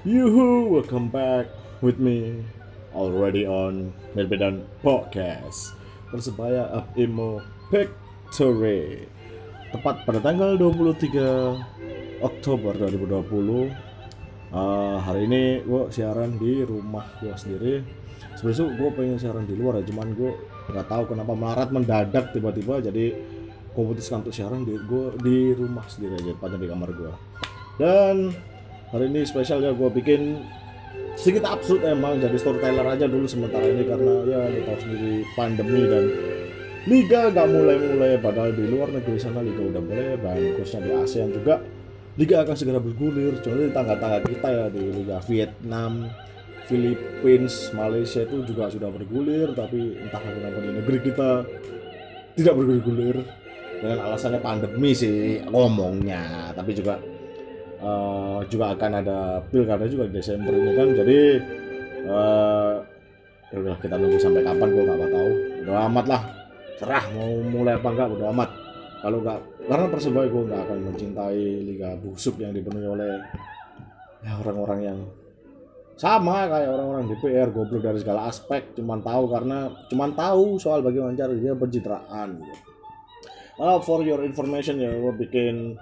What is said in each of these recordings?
Yuhu, welcome back with me already on Melbedan Podcast. Persebaya Up Imo Victory Tepat pada tanggal 23 Oktober 2020 uh, Hari ini gue siaran di rumah gue sendiri. Sebenarnya gue pengen siaran di luar ya Cuman gue nggak tahu kenapa melarat mendadak tiba-tiba Jadi gue putuskan untuk siaran di, gue di rumah sendiri aja Tepatnya di kamar gue Dan hari ini spesial ya gue bikin sedikit absurd emang jadi storyteller aja dulu sementara ini karena ya kita sendiri pandemi dan liga gak mulai-mulai padahal di luar negeri sana liga udah mulai dan khususnya di ASEAN juga liga akan segera bergulir contohnya di tangga-tangga kita ya di liga Vietnam Philippines Malaysia itu juga sudah bergulir tapi entah kenapa di negeri kita tidak bergulir dengan alasannya pandemi sih ngomongnya tapi juga uh, juga akan ada pilkada juga di Desember ini kan. Jadi uh, udah kita nunggu sampai kapan gue nggak tahu. Udah amat lah. Cerah mau mulai apa enggak udah amat. Kalau nggak karena persebaya gue nggak akan mencintai liga busuk yang dipenuhi oleh ya orang-orang yang sama kayak orang-orang DPR goblok dari segala aspek. Cuman tahu karena cuman tahu soal bagaimana cara dia pencitraan gitu. Uh, for your information ya gue bikin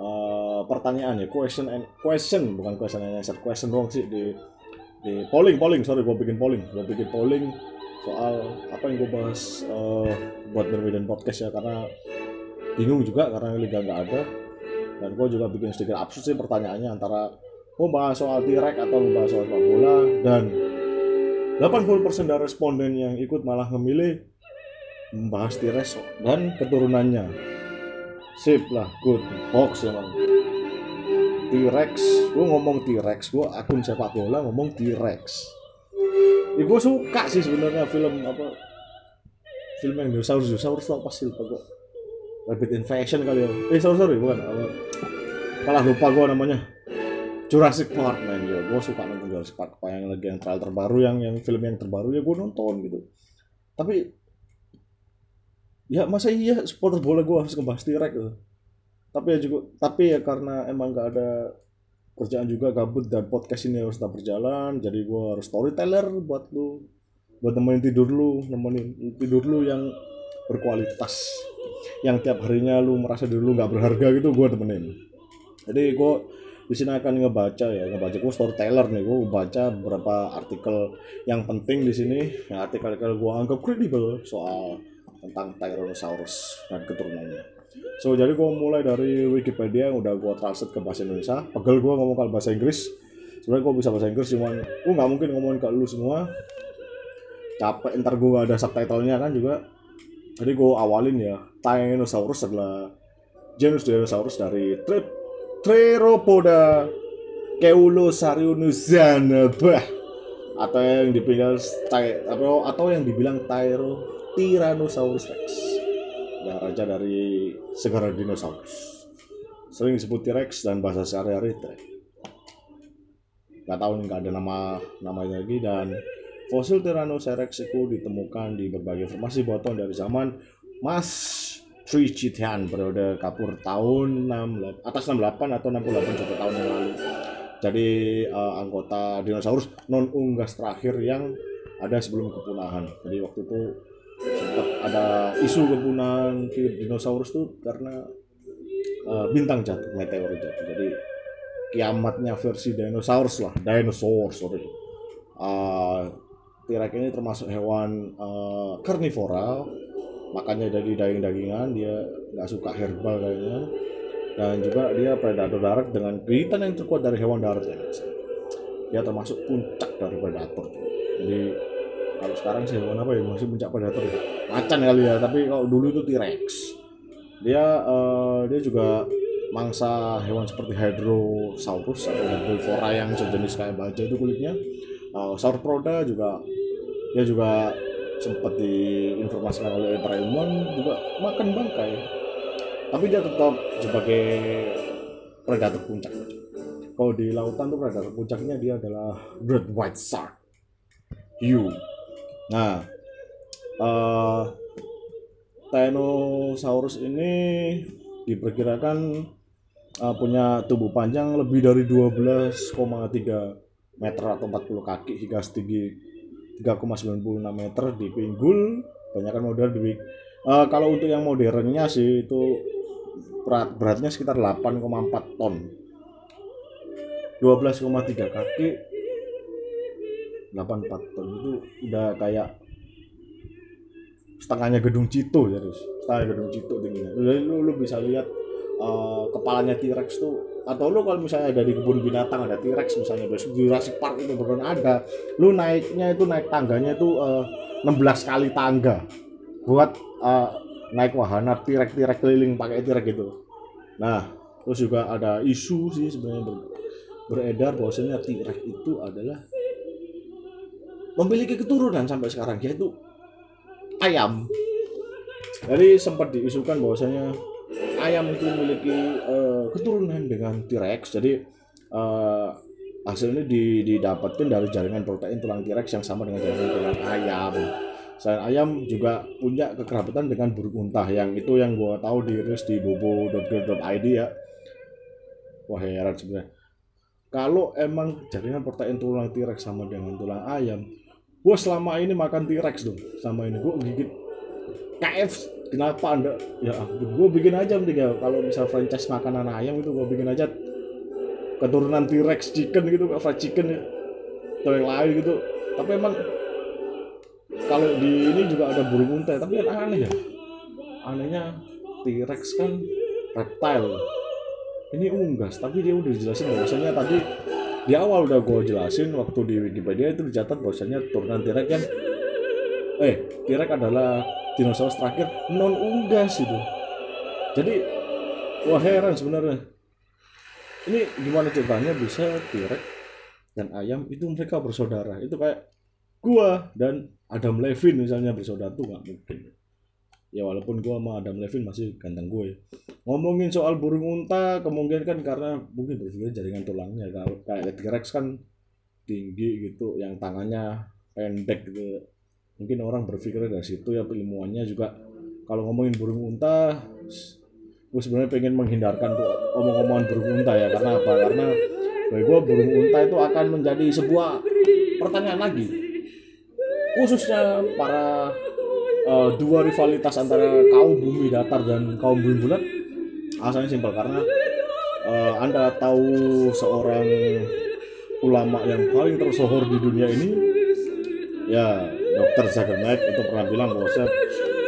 uh, pertanyaan ya question and question bukan question and answer question dong sih di di polling polling sorry gue bikin polling gue bikin polling soal apa yang gue bahas uh, buat berbeda podcast ya karena bingung juga karena liga nggak ada. Dan gue juga bikin sedikit absurd sih pertanyaannya antara membahas soal T-Rex atau membahas soal sepak bola dan 80% dari responden yang ikut malah memilih membahas T-Rex dan keturunannya sip lah good. Hoax emang T-Rex. Gue ngomong T-Rex gue akun sepak bola ngomong T-Rex. Ya gue suka sih sebenarnya film apa film yang dinosaurus. Dinosaurus tau pasti lupa gue Rabbit Invasion kali ya. Eh sorry sorry bukan. Apa? Kalah lupa gue namanya. Jurassic Park man. Ya gue suka nonton Jurassic Park. Apa yang lagi yang trailer terbaru yang yang film yang terbaru ya gue nonton gitu. Tapi ya masa iya supporter bola gue harus ngebahas T-Rex gitu. tapi ya juga tapi ya karena emang gak ada kerjaan juga gabut dan podcast ini harus tetap berjalan jadi gue harus storyteller buat lu. Buat nemenin tidur lu nemenin tidur lu yang berkualitas. Yang tiap harinya lu merasa diri lu nggak berharga gitu gue temenin. Jadi gue di sini akan ngebaca ya ngebaca. Gue storyteller nih gue baca beberapa artikel yang penting di sini. Artikel-artikel gue anggap kredibel soal tentang Tyrannosaurus dan keturunannya. So jadi gue mulai dari Wikipedia yang udah gue translate ke bahasa Indonesia. Pegel gue ngomong ke bahasa Inggris. Sebenarnya gue bisa bahasa Inggris cuman gue nggak mungkin ngomongin ke lu semua. Capek ntar gue ada subtitlenya kan juga. Jadi gue awalin ya Tyrannosaurus adalah genus dinosaurus dari Trip Theropoda Keulosarionuzana bah atau yang dibilang atau atau yang dibilang Tyro Tyrannosaurus Rex. Yang raja dari segara dinosaurus. Sering disebut T-Rex dan bahasa sehari-hari T-Rex. Nggak tahu nih ada nama namanya lagi. Dan fosil Tyrannosaurus itu ditemukan di berbagai formasi botol dari zaman Mas Tricitian periode kapur tahun 6, atas 68 atau 68 juta tahun yang lalu. Jadi uh, anggota dinosaurus non unggas terakhir yang ada sebelum kepunahan. Jadi waktu itu ada isu kepunahan dinosaurus tuh karena uh, bintang jatuh meteor jatuh. Jadi kiamatnya versi dinosaurus lah dinosaurus sorry uh, T-Rex ini termasuk hewan uh, karnivora makanya jadi daging-dagingan dia nggak suka herbal kayaknya. Dan juga dia predator darat dengan gigitan yang terkuat dari hewan darat ya dia termasuk puncak dari predator jadi kalau sekarang sih hewan apa ya masih puncak predator ya. Macan kali ya tapi kalau dulu itu T-Rex. Dia uh, dia juga mangsa hewan seperti Hadrosaurus atau herbivora yang sejenis kayak baja itu kulitnya. Uh, sauropoda juga dia juga sempat diinformasikan oleh para ilmuwan juga makan bangkai. Tapi dia tetap sebagai predator puncak. Kalau di lautan tuh predator puncaknya dia adalah great white shark. Hiu nah uh, Tyrannosaurus ini diperkirakan uh, punya tubuh panjang lebih dari 12,3 meter atau 40 kaki hingga setinggi 3,96 meter di pinggul. Banyakkan model di uh, kalau untuk yang modernnya sih itu berat beratnya sekitar 8,4 ton. 12,3 kaki 84 ton itu udah kayak setengahnya gedung Cito ya terus setengah gedung Cito tingginya. Jadi lu, lu bisa lihat uh, kepalanya T-Rex tuh atau lu kalau misalnya ada di kebun binatang ada T-Rex misalnya di Jurassic Park itu beneran ada. Lu naiknya itu naik tangganya itu uh, 16 kali tangga buat uh, naik wahana T-Rex T-Rex keliling pakai T-Rex gitu. Nah terus juga ada isu sih sebenarnya ber, beredar bahwasanya T-Rex itu adalah memiliki keturunan sampai sekarang yaitu ayam jadi sempat diisukan bahwasanya ayam itu memiliki uh, keturunan dengan T-Rex. Jadi uh, hasilnya didapatkan dari jaringan protein tulang T-Rex yang sama dengan jaringan tulang ayam. Selain ayam juga punya kekerabatan dengan burung unta yang itu yang gua tahu dirilis di bobo.go.id ya. Wah heran sebenarnya. Kalau emang jaringan protein tulang T-Rex sama dengan tulang ayam, gua selama ini makan T-Rex dong. Sama ini gua gigit. KF kenapa anda? Ya gue bikin aja tiga kalau misal franchise makanan ayam itu gue bikin aja keturunan T-Rex chicken gitu fried chicken ya. Atau yang lain gitu. Tapi emang kalau di ini juga ada burung unta tapi yang aneh ya. Anehnya T-Rex kan reptile. Ini unggas tapi dia udah jelasin bahwasanya tadi di awal udah gue jelasin waktu di Wikipedia itu dicatat bahwasanya turunan T-Rex kan eh T-Rex adalah dinosaurus terakhir non unggas itu jadi wah heran sebenarnya. Ini gimana ceritanya bisa T-Rex dan ayam itu mereka bersaudara? Itu kayak gua dan Adam Levin misalnya bersaudara tuh nggak mungkin ya walaupun gua sama Adam Levin masih ganteng gue. Ngomongin soal burung unta kemungkinan kan karena mungkin berpikir jaringan tulangnya. Kalau kayak T-Rex kan tinggi gitu yang tangannya pendek gitu. Mungkin orang berpikir dari situ ya ilmuannya juga. Kalau ngomongin burung unta gue sebenarnya pengen menghindarkan tuh omong-omongan burung unta ya. Karena apa? Karena bagi gue burung unta itu akan menjadi sebuah pertanyaan lagi. Khususnya para uh, dua rivalitas antara kaum bumi datar dan kaum bumi bulat alasannya simpel karena uh, anda tahu seorang ulama yang paling tersohor di dunia ini ya dokter Knight itu pernah bilang bahwa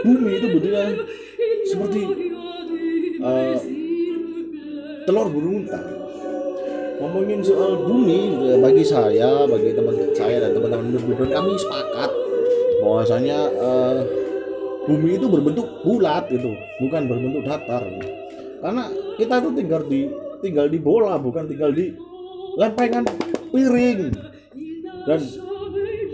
bumi itu bentuknya seperti uh, telur burung unta. Ngomongin soal bumi, bagi saya, bagi teman saya dan teman-teman berbulan kami sepakat bahwasanya uh, bumi itu berbentuk bulat itu, bukan berbentuk datar. Karena kita itu tinggal di tinggal di bola, bukan tinggal di lempengan piring. Dan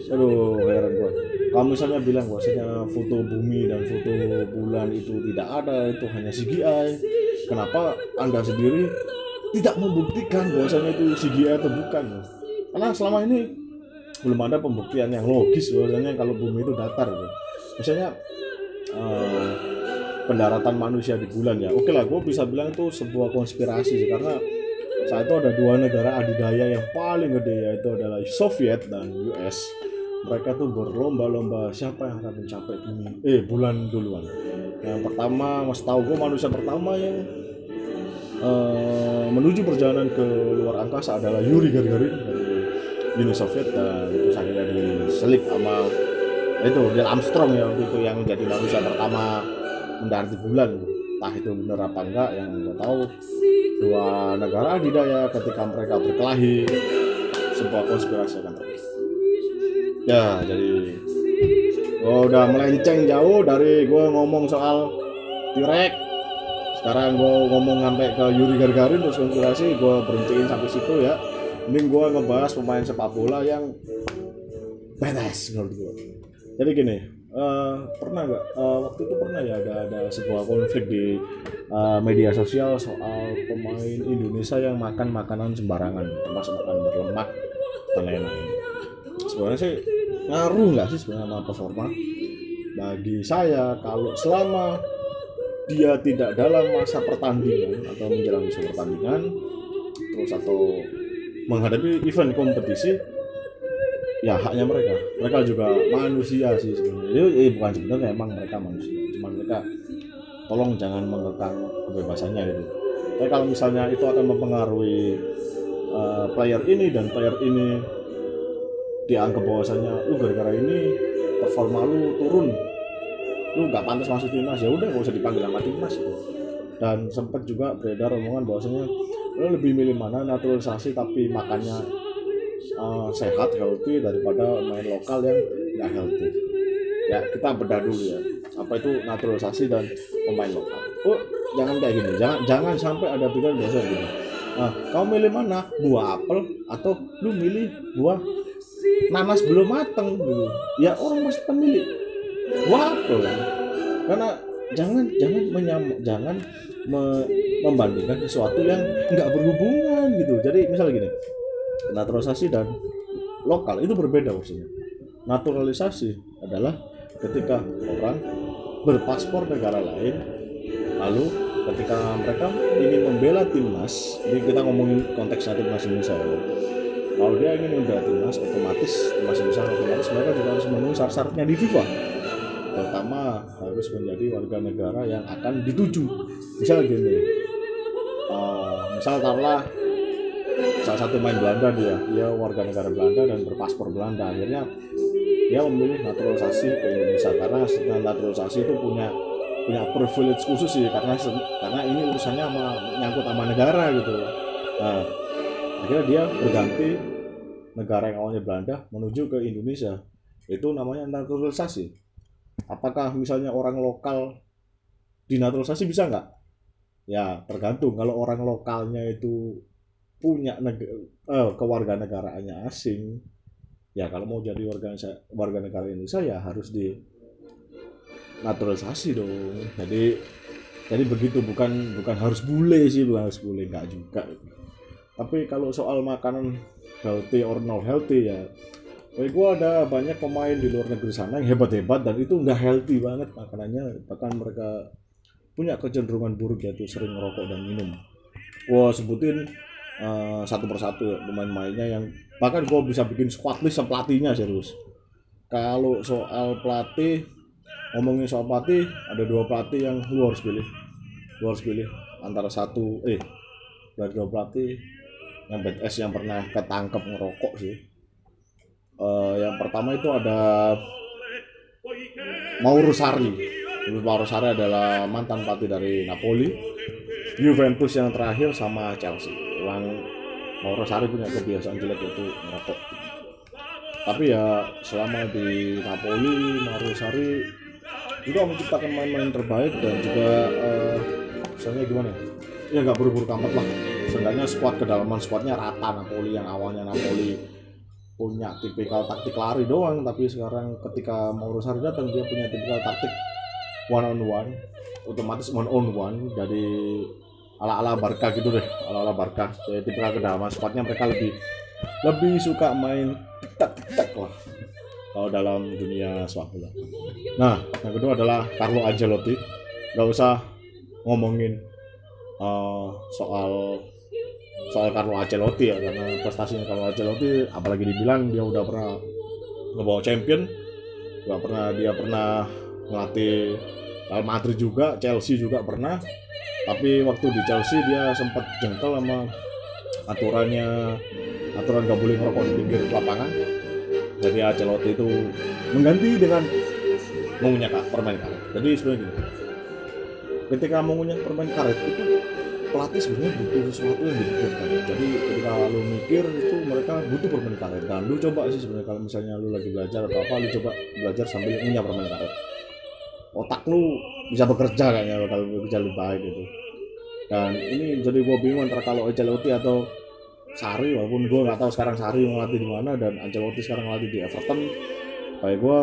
aduh heran gua kalau misalnya bilang bahwasanya foto bumi dan foto bulan itu tidak ada itu hanya CGI kenapa anda sendiri tidak membuktikan bahwasanya itu CGI atau bukan karena selama ini belum ada pembuktian yang logis bahwasanya kalau bumi itu datar gitu. misalnya uh, pendaratan manusia di bulan ya. Oke lah gue bisa bilang itu sebuah konspirasi sih karena saat itu ada dua negara adidaya yang paling gede yaitu adalah Soviet dan US mereka tuh berlomba-lomba siapa yang akan mencapai bumi eh bulan duluan. Yang pertama mas tahu gue manusia pertama yang uh, menuju perjalanan ke luar angkasa adalah Yuri Gagarin dari Uni Soviet dan itu akhirnya diselip sama itu Neil Armstrong ya waktu itu yang jadi manusia pertama mendarat di bulan. Entah itu benar apa enggak yang gue tahu. Dua negara adidaya ketika mereka berkelahi sebuah konspirasi akan ya jadi gue udah melenceng jauh dari gue ngomong soal T-Rex. Sekarang gue ngomong sampai ke Yuri Gagarin terus konspirasi gue berhentiin sampai situ ya. Ini gue ngebahas pemain sepak bola yang badass menurut gue jadi gini uh, pernah nggak uh, waktu itu pernah ya ada ada sebuah konflik di uh, media sosial soal pemain Indonesia yang makan makanan sembarangan termasuk makan berlemak dan lain-lain. Sebenarnya sih ngaruh nggak sih sebenarnya sama performa? Bagi saya kalau selama dia tidak dalam masa pertandingan atau menjelang masa pertandingan terus atau menghadapi event kompetisi ya haknya mereka. Mereka juga manusia sih sebenarnya. Eh, bukan sebenarnya emang mereka manusia. Cuma mereka tolong jangan mengekang kebebasannya gitu. Tapi kalau misalnya itu akan mempengaruhi uh, player ini dan player ini dianggap bahwasanya lu gara-gara ini performa lu turun. Lu nggak pantas masuk timnas. Ya udah gak usah dipanggil sama timnas gitu dan sempat juga beredar omongan bahwasanya lu lebih milih mana naturalisasi tapi makannya uh, sehat healthy daripada main lokal yang nggak healthy. Ya kita bedah dulu ya. Apa itu naturalisasi dan pemain lokal? Oh jangan kayak gini. Jangan jangan sampai ada pikiran biasa gini. Nah kau milih mana? Buah apel atau lu milih buah nanas belum mateng gitu ya orang pasti pemilih buah apel kan? Karena jangan jangan menyam jangan me, membandingkan sesuatu yang nggak berhubungan gitu. Jadi misalnya gini naturalisasi dan lokal. Itu berbeda maksudnya. Naturalisasi adalah ketika orang berpaspor negara lain lalu ketika mereka ingin membela timnas ini kita ngomongin konteks timnas Indonesia ya. kalau dia ingin membela timnas otomatis timnas Indonesia otomatis mereka juga harus memenuhi syarat-syaratnya di FIFA. Pertama harus menjadi warga negara yang akan dituju. Misal gini uh, misal taruhlah salah satu main Belanda dia. Dia warga negara Belanda dan berpaspor Belanda. Akhirnya dia memilih naturalisasi ke Indonesia karena naturalisasi itu punya punya privilege khusus sih karena karena ini urusannya sama nyangkut sama negara gitu. Nah akhirnya dia berganti negara yang awalnya Belanda menuju ke Indonesia. Itu namanya naturalisasi. Apakah misalnya orang lokal dinaturalisasi bisa nggak? Ya tergantung. Kalau orang lokalnya itu punya negara, eh, kewarganegaraannya asing. Ya kalau mau jadi warga warga negara Indonesia ya harus di naturalisasi dong. Jadi jadi begitu bukan bukan harus bule sih bukan harus bule nggak juga. Tapi kalau soal makanan healthy or no healthy ya Kayak gue ada banyak pemain di luar negeri sana yang hebat-hebat dan itu nggak healthy banget makanannya. Bahkan mereka punya kecenderungan buruk yaitu sering merokok dan minum. Gue sebutin uh, satu persatu ya, pemain-pemainnya yang bahkan gue bisa bikin squad list pelatihnya serius. Kalau soal pelatih ngomongin soal pelatih ada dua pelatih yang lu harus pilih. Lu harus pilih antara satu eh dari dua pelatih yang bad yang pernah ketangkep ngerokok sih. Uh, yang pertama itu ada Mauro Sarri. Mauro adalah mantan pelatih dari Napoli Juventus yang terakhir sama Chelsea. Yang Mauro Sarri punya kebiasaan jelek itu merokok tapi ya selama di Napoli Mauro Sarri juga menciptakan main-main terbaik dan juga uh, misalnya gimana ya? Ya nggak buru-buru amat lah. Seenggaknya squad kedalaman squadnya rata Napoli yang awalnya Napoli punya tipikal taktik lari doang. Tapi sekarang ketika Mauro Sarri datang dia punya tipikal taktik one on one. Otomatis one on one dari ala ala Barca gitu deh. Ala ala Barca jadi tipikal kedalaman squadnya mereka lebih lebih suka main tak tak lah. Kalau dalam dunia sepak bola. Nah yang kedua adalah Carlo Ancelotti. Nggak usah ngomongin uh, soal soal Carlo Ancelotti ya. Karena prestasinya Carlo Ancelotti apalagi dibilang dia udah pernah ngebawa champion. Juga pernah dia pernah melatih Real Madrid juga Chelsea juga pernah. Tapi waktu di Chelsea dia sempat jengkel sama aturannya aturan gak boleh ngerokok di pinggir lapangan. Jadi Ancelotti itu mengganti dengan mengunyah permain karet jadi sebenarnya gini ketika mengunyah permain karet itu pelatih sebenarnya butuh sesuatu yang dipikirkan jadi ketika lu mikir itu mereka butuh permain karet dan lu coba sih sebenarnya kalau misalnya lu lagi belajar atau apa lu coba belajar sambil punya permain karet otak lu bisa bekerja kayaknya kalau bisa lebih baik gitu dan ini jadi gue bingung antara kalau Ancelotti atau Sari walaupun gue nggak tahu sekarang Sari ngelatih di mana dan Ancelotti sekarang ngelatih di Everton kayak gue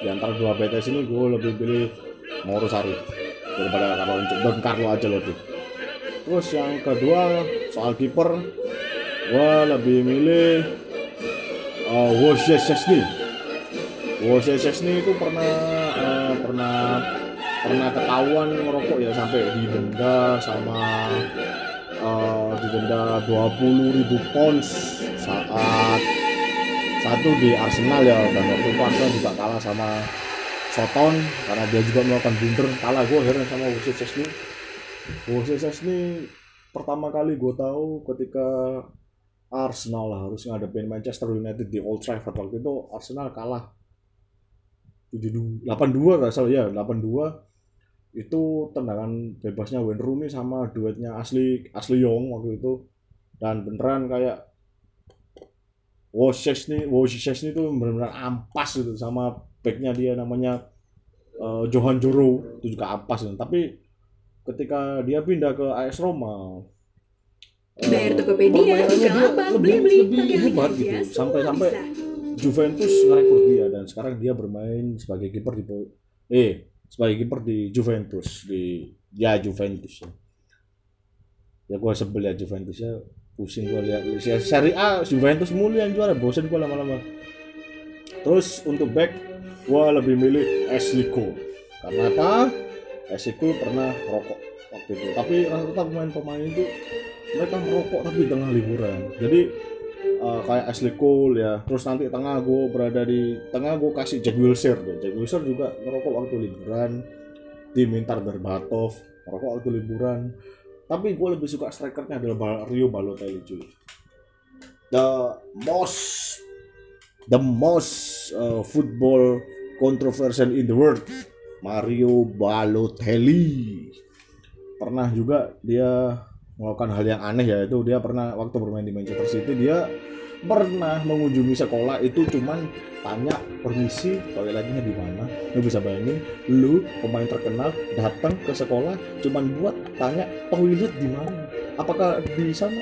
di antara dua BTS ini gue lebih pilih Mauro Sari daripada Carlo dan Carlo Ancelotti. Terus yang kedua soal kiper gue lebih milih uh, Wojciech Szczesny itu pernah pernah pernah ketahuan ngerokok ya sampai didenda sama uh, didenda 20 ribu pounds saat satu di Arsenal ya dan waktu itu Arsenal juga kalah sama Soton karena dia juga melakukan blunder kalah. Gue heran sama Wojciech Szczesny Wojciech Szczesny pertama kali gue tahu ketika Arsenal lah harus ngadepin Manchester United di Old Trafford. Waktu itu Arsenal kalah 82 82 nggak salah ya 82 itu tendangan bebasnya Wayne Rooney sama duetnya Asli Asli Young waktu itu. Dan beneran kayak Woshes nih Woshes nih tuh benar-benar ampas gitu sama backnya dia namanya uh, Johan Joro. Itu juga ampas gitu. tapi ketika dia pindah ke AS Roma Bayar Tokopedia, dia lebih, lebih, lebih hebat gitu. sampai-sampai Juventus ngerekrut dia dan sekarang dia bermain sebagai kiper di eh sebagai kiper di Juventus di ya Juventus ya. Ya gue sebel ya Juventus ya. Pusing gue lihat ya, Serie A Juventus mulu yang juara. Bosen gue lama-lama. Terus untuk back gue lebih milih Cole. Karena apa? Cole pernah rokok waktu itu. Tapi rata-rata pemain-pemain itu mereka merokok tapi tengah liburan. Jadi uh, kayak Ashley Cole ya. Terus nanti tengah gue berada di tengah gue kasih Jack Wilshere deh. Jack Wilshere juga ngerokok waktu liburan. Dimitar Berbatov ngerokok waktu liburan. Tapi gue lebih suka strikernya adalah Rio Balotelli cuy. The most the most uh, football controversial in the world. Mario Balotelli. Pernah juga dia melakukan hal yang aneh ya itu dia pernah waktu bermain di Manchester City dia pernah mengunjungi sekolah itu cuman tanya permisi toiletnya di mana? Lu bisa bayangin lu pemain terkenal datang ke sekolah cuman buat tanya toilet di mana? Apakah di sana?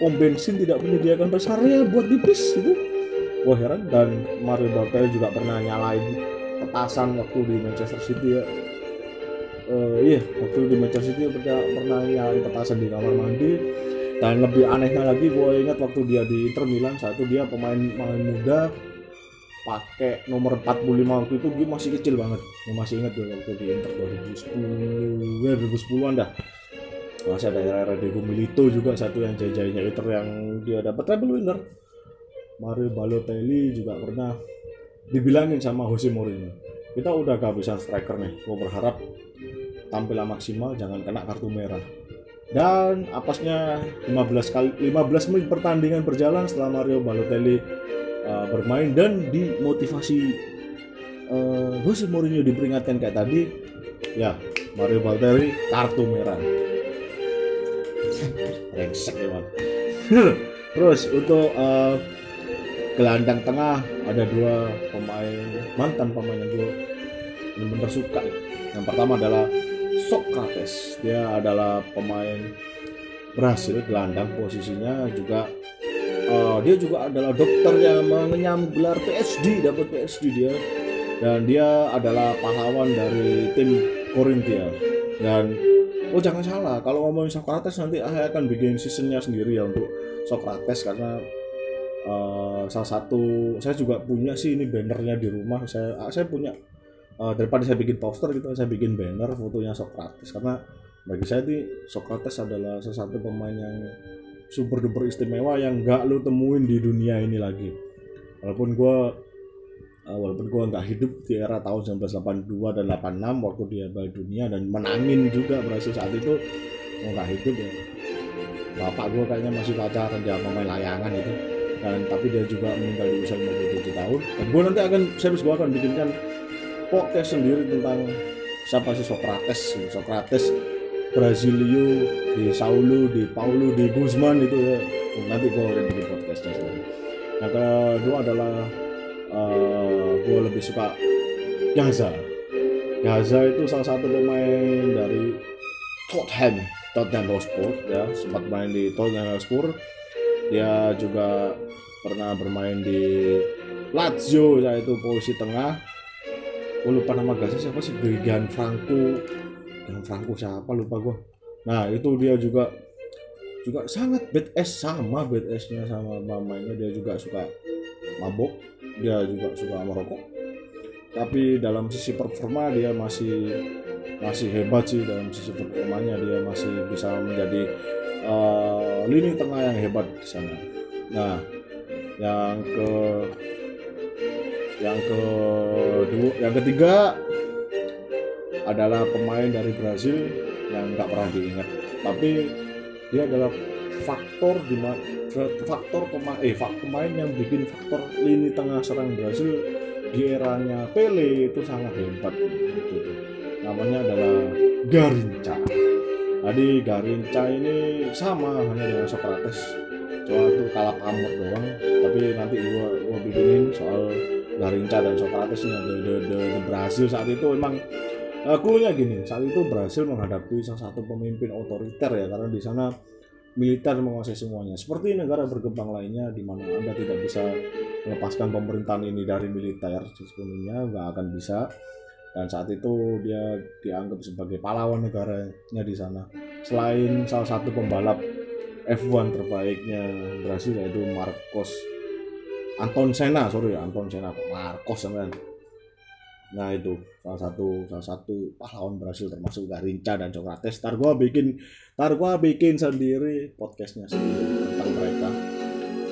Pom bensin tidak menyediakan rest area buat dipis itu wah heran dan Mario Balotelli juga pernah nyalain petasan waktu di Manchester City ya uh, iya waktu di Manchester City pernah pernah nyalain petasan di kamar mandi. Dan lebih anehnya lagi gue ingat waktu dia di Inter Milan saat itu dia pemain pemain muda pakai nomor 45 waktu itu gue masih kecil banget. Gue masih ingat gue waktu di Inter 2010 ya 2010an dah. Masih ada era Diego Milito juga satu yang jajahnya Inter yang dia dapat treble winner. Mario Balotelli juga pernah dibilangin sama Jose Mourinho kita udah bisa striker nih. Gue berharap tampil maksimal jangan kena kartu merah. Dan apasnya 15 kali 15 menit pertandingan berjalan setelah Mario Balotelli uh, bermain dan dimotivasi uh, Jose Mourinho diperingatkan kayak tadi ya Mario Balotelli kartu merah. Rengsek ya terus untuk uh, gelandang tengah ada dua pemain mantan pemain yang gue benar-benar suka. Yang pertama adalah Socrates. Dia adalah pemain Brasil gelandang posisinya juga uh, dia juga adalah dokter yang mengenyam gelar PhD dapat PhD dia. Dan dia adalah pahlawan dari tim Corinthia dan oh jangan salah kalau ngomongin Socrates nanti saya akan bikin seasonnya sendiri ya untuk Socrates karena uh, salah satu saya juga punya sih ini bannernya di rumah. Saya saya punya uh, daripada saya bikin poster gitu saya bikin banner fotonya Socrates. Karena bagi saya ini Socrates adalah salah satu pemain yang super duper istimewa yang gak lo temuin di dunia ini lagi. Walaupun gue uh, walaupun gue nggak hidup di era tahun 1982 dan 86 waktu dia balik dunia dan menangin juga berhasil saat itu nggak hidup ya. Bapak gue kayaknya masih pacaran dia pemain layangan itu dan tapi dia juga meninggal di usia 57 tahun. Dan gue nanti akan serius gue akan bikinkan podcast sendiri tentang siapa sih Socrates. Socrates Brasilio di Saulo di Paulo di Guzman itu ya. Nanti gue akan bikin podcastnya sendiri. Yang kedua adalah uh, gue lebih suka Gaza. Gaza itu salah satu pemain dari Tottenham. Tottenham Hotspur ya. Sempat main di Tottenham Hotspur dia juga pernah bermain di Lazio yaitu posisi tengah. Gue lupa nama gasnya siapa sih Gian Franco. Gian Franco siapa lupa gue nah itu dia juga juga sangat bad ass sama bad nya sama mamanya dia juga suka mabok dia juga suka merokok. Tapi dalam sisi performa dia masih masih hebat sih. Dalam sisi performanya dia masih bisa menjadi uh, lini tengah yang hebat di sana. Nah, yang ke yang kedua yang ketiga adalah pemain dari Brazil yang nggak pernah diingat. Tapi dia adalah faktor di faktor pemain eh pemain yang bikin faktor lini tengah serang Brazil di eranya Pele itu sangat hebat. Gitu namanya adalah Garinca tadi Garinca ini sama hanya dengan Socrates. Cuma itu kalah pamor doang. Tapi nanti gua, gua bikinin soal Garinca dan Socrates ini. Ada the, the, the Brazil saat itu emang uh, clue gini. Saat itu Brasil menghadapi salah satu pemimpin otoriter ya karena di sana militer menguasai semuanya. Seperti negara berkembang lainnya di mana anda tidak bisa melepaskan pemerintahan ini dari militer sepenuhnya nggak akan bisa dan saat itu dia dianggap sebagai pahlawan negaranya di sana selain salah satu pembalap F1 terbaiknya Brasil yaitu Marcos Anton Senna sorry Anton Senna Marcos kan Nah itu salah satu salah satu pahlawan Brasil termasuk Garinca dan Socrates. Tar gua bikin tar gua bikin sendiri podcastnya sendiri tentang mereka.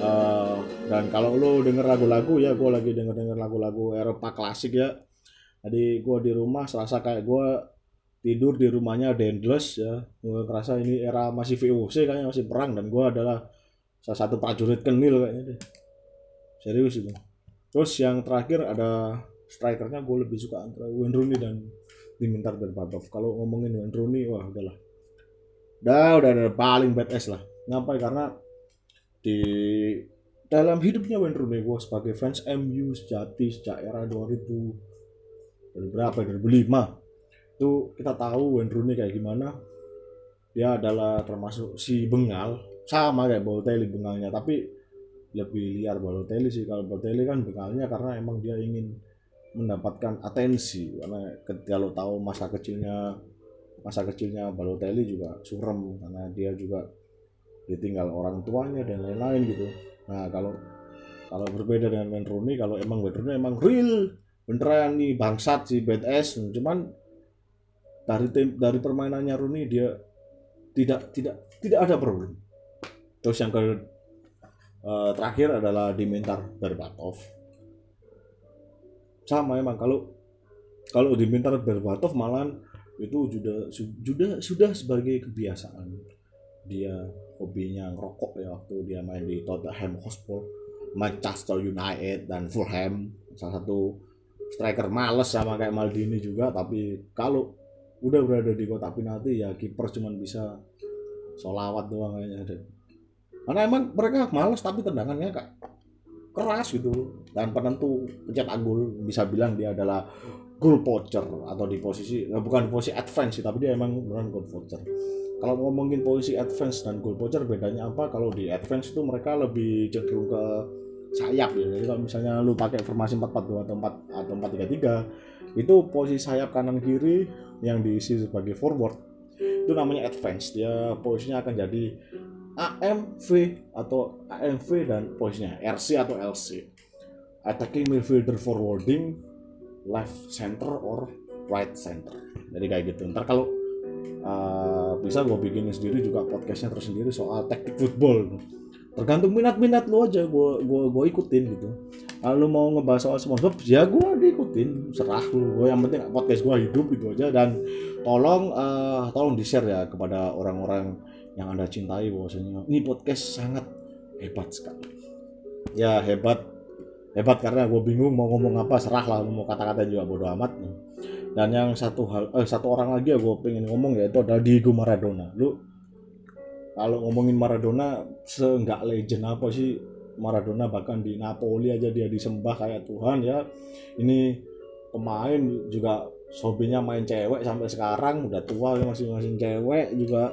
Uh, dan kalau lo denger lagu-lagu ya gue lagi denger denger lagu-lagu Eropa klasik ya. Jadi gue di rumah serasa kayak gue tidur di rumahnya Dendles ya. Gue ngerasa ini era masih VOC kayaknya masih perang dan gue adalah salah satu prajurit kenil kayaknya deh. Serius itu. Terus yang terakhir ada strikernya gue lebih suka antara Wayne Rooney dan Dimitar Berbatov kalau ngomongin Wayne Rooney wah udahlah udah udah udah paling badass lah ngapain karena di dalam hidupnya Wayne Rooney gue sebagai fans MU sejati sejak era 2000 dari berapa? 2005 itu kita tahu Wayne Rooney kayak gimana. Dia adalah termasuk si bengal. Sama kayak Balotelli bengalnya. Tapi lebih liar Balotelli sih. Kalau Balotelli kan bengalnya karena emang dia ingin mendapatkan atensi. Karena kalau tahu masa kecilnya masa kecilnya Balotelli juga surem. Karena dia juga ditinggal orang tuanya dan lain-lain gitu. Nah kalau kalau berbeda dengan Wayne Rooney kalau emang Wayne Rooney emang real beneran nih bangsat si badass cuman dari tim dari permainannya Rooney dia tidak tidak tidak ada problem. Terus yang ke uh, terakhir adalah Dimitar Berbatov. Sama emang kalau kalau diminta Berbatov malah itu sudah sudah sudah sebagai kebiasaan. Dia hobinya ngerokok ya waktu dia main di Tottenham Hotspur Manchester United dan Fulham salah satu striker males sama kayak Maldini juga tapi kalau udah berada di kotak penalti ya kiper cuma bisa solawat doang kayaknya karena emang mereka males tapi tendangannya kak keras gitu. Dan penentu pencetak gol bisa bilang dia adalah goal poacher atau di posisi eh, bukan di posisi advance sih tapi dia emang beneran goal poacher. Kalau ngomongin posisi advance dan goal poacher bedanya apa? Kalau di advance itu mereka lebih cenderung ke sayap ya. Jadi kalau misalnya lu pakai formasi 442 atau 4 atau 433 itu posisi sayap kanan kiri yang diisi sebagai forward itu namanya advance. Dia posisinya akan jadi AMV atau AMV dan posisinya RC atau LC attacking midfielder forwarding left center or right center. Jadi kayak gitu. Ntar kalau uh, bisa gue bikin sendiri juga podcastnya tersendiri soal taktik football tergantung minat-minat lo aja gue gue gue ikutin gitu. Kalau mau ngebahas soal SpongeBob ya gue diikutin serah lu. Gue yang penting podcast gue hidup gitu aja. Dan tolong uh, tolong di share ya kepada orang-orang yang anda cintai bahwasanya ini podcast sangat hebat sekali. Ya hebat. Hebat karena gue bingung mau ngomong apa serah lah mau kata-kata juga bodo amat. Dan yang satu hal eh satu orang lagi ya gue pengen ngomong yaitu adalah Diego Maradona. Lu kalau ngomongin Maradona seenggak legend apa sih? Maradona bahkan di Napoli aja dia disembah kayak Tuhan ya. Ini pemain juga hobinya main cewek sampai sekarang udah tua masih masih cewek juga.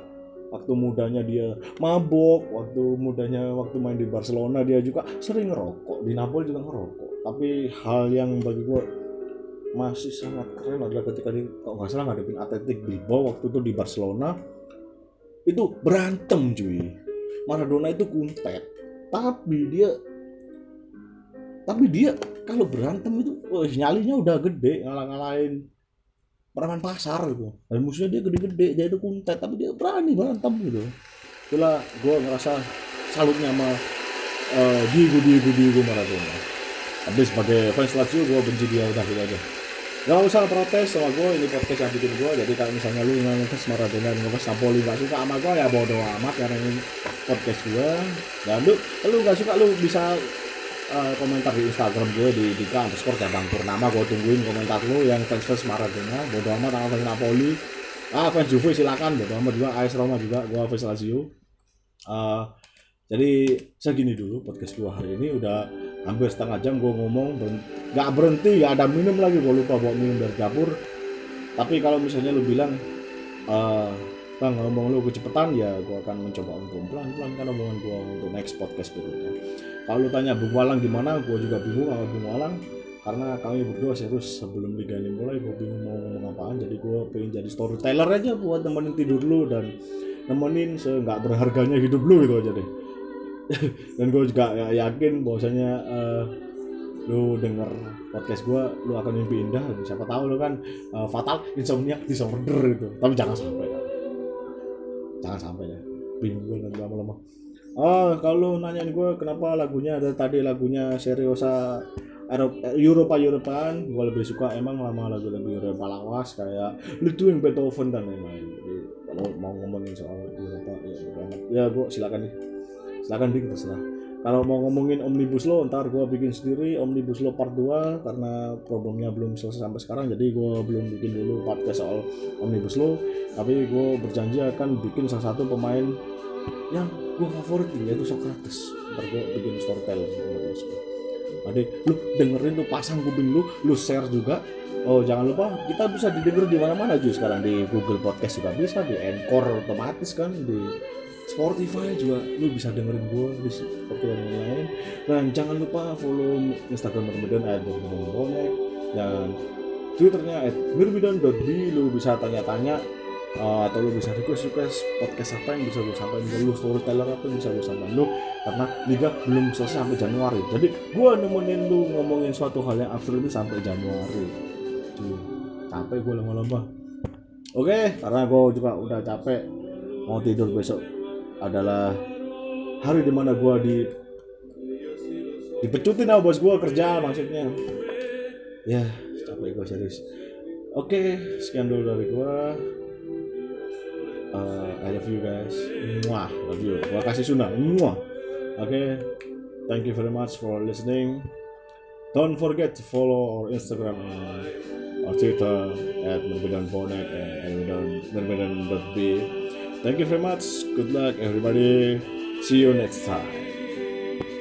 Waktu mudanya dia mabok waktu mudanya waktu main di Barcelona dia juga sering ngerokok di Napoli juga ngerokok. Tapi hal yang bagi gue masih sangat keren adalah ketika dia kalau nggak salah ngadepin Atletik Bilbao waktu itu di Barcelona itu berantem cuy. Maradona itu kuntet. Tapi dia tapi dia kalau berantem itu wah, nyalinya udah gede ngalah-ngalahin preman pasar gitu dan musuhnya dia gede-gede dia itu kuntet tapi dia berani berantem gitu. Itulah gue ngerasa salutnya sama uh, Diego Diego Diego Maradona. Tapi sebagai fans Lazio gue benci dia udah gitu aja Gak usah protes sama gue, ini podcast yang bikin gue Jadi kalau misalnya lu nggak ngefans Maradona, ngefans Napoli gak suka sama gue ya bodo amat karena ini podcast gue Dan lu, lu gak suka lu bisa uh, komentar di Instagram gue di Dika underscore Cabang Purnama. Gue tungguin komentar lu yang fans fans Maradona. Bodo amat sama fans Napoli. Ah fans Juve silakan. Bodo amat juga. AS Roma juga gue fans Lazio. Uh, jadi segini dulu podcast gue hari ini. Udah hampir setengah jam gue ngomong nggak berhenti nggak ada minum lagi. Gue lupa bawa minum dari dapur. Tapi kalau misalnya lu bilang uh, bang ngomong lu kecepatan ya gue akan mencoba untuk pelan-pelan kan omongan gue untuk next podcast berikutnya. Kalau lu tanya Bung Walang gimana gue juga bingung sama Bung Walang. Karena kami berdua serius sebelum liga ini mulai gue bingung mau ngomong apaan. Jadi gue pengen jadi storyteller aja buat nemenin tidur lu dan nemenin seenggak berharganya hidup lu gitu aja deh dan gue juga yakin bahwasanya uh, lu denger podcast gue lu akan mimpi indah siapa tahu lu kan uh, fatal insomnia disorder itu tapi jangan sampai. Jangan sampai ya. Bingung gue nanti lama-lama. Oh kalau nanyain gue kenapa lagunya ada tadi lagunya Seriosa Eropa Europaan gue lebih suka emang lama lagu-lagu Eropa lawas kayak Ludwig Beethoven dan lain-lain. Kalau mau ngomongin soal Eropa ya ya gue silakan nih silakan bikin terserah. Kalau mau ngomongin omnibus law ntar gue bikin sendiri omnibus law part 2 karena problemnya belum selesai sampai sekarang jadi gue belum bikin dulu podcast soal omnibus law. Tapi gue berjanji akan bikin salah satu pemain yang gue favorit yaitu Socrates. Ntar gue bikin law. Ade, lu dengerin lu pasang kuping lu, lu share juga. Oh jangan lupa kita bisa didengar di mana-mana juga sekarang di Google Podcast juga bisa, di Anchor otomatis kan, di Spotify juga lu bisa dengerin gue di seperti yang lain. Dan jangan lupa follow Instagram Mirmidan at Bonek dan Twitternya at mirmidan.b lu bisa tanya-tanya uh, atau lu bisa request request podcast apa yang bisa gue sampaikan. Ke lu storyteller apa yang bisa gue sampaikan. Lu karena liga belum selesai sampai Januari. Jadi gue nemenin lu ngomongin suatu hal yang absurd ini sampai Januari. Cuy, capek gue lama-lama. Oke karena gue juga udah capek. Mau tidur besok adalah hari di mana gue di dipecutin sama bos gue kerja maksudnya. Ya capek gue serius. Oke sekian dulu dari gue uh, I love you guys. Muah love you. Gue kasih sunda. Muah oke okay. thank you very much for listening. Don't forget to follow our Instagram and our Twitter at Merbedan Bonek and Merbedan.b Thank you very much. Good luck, everybody. See you next time.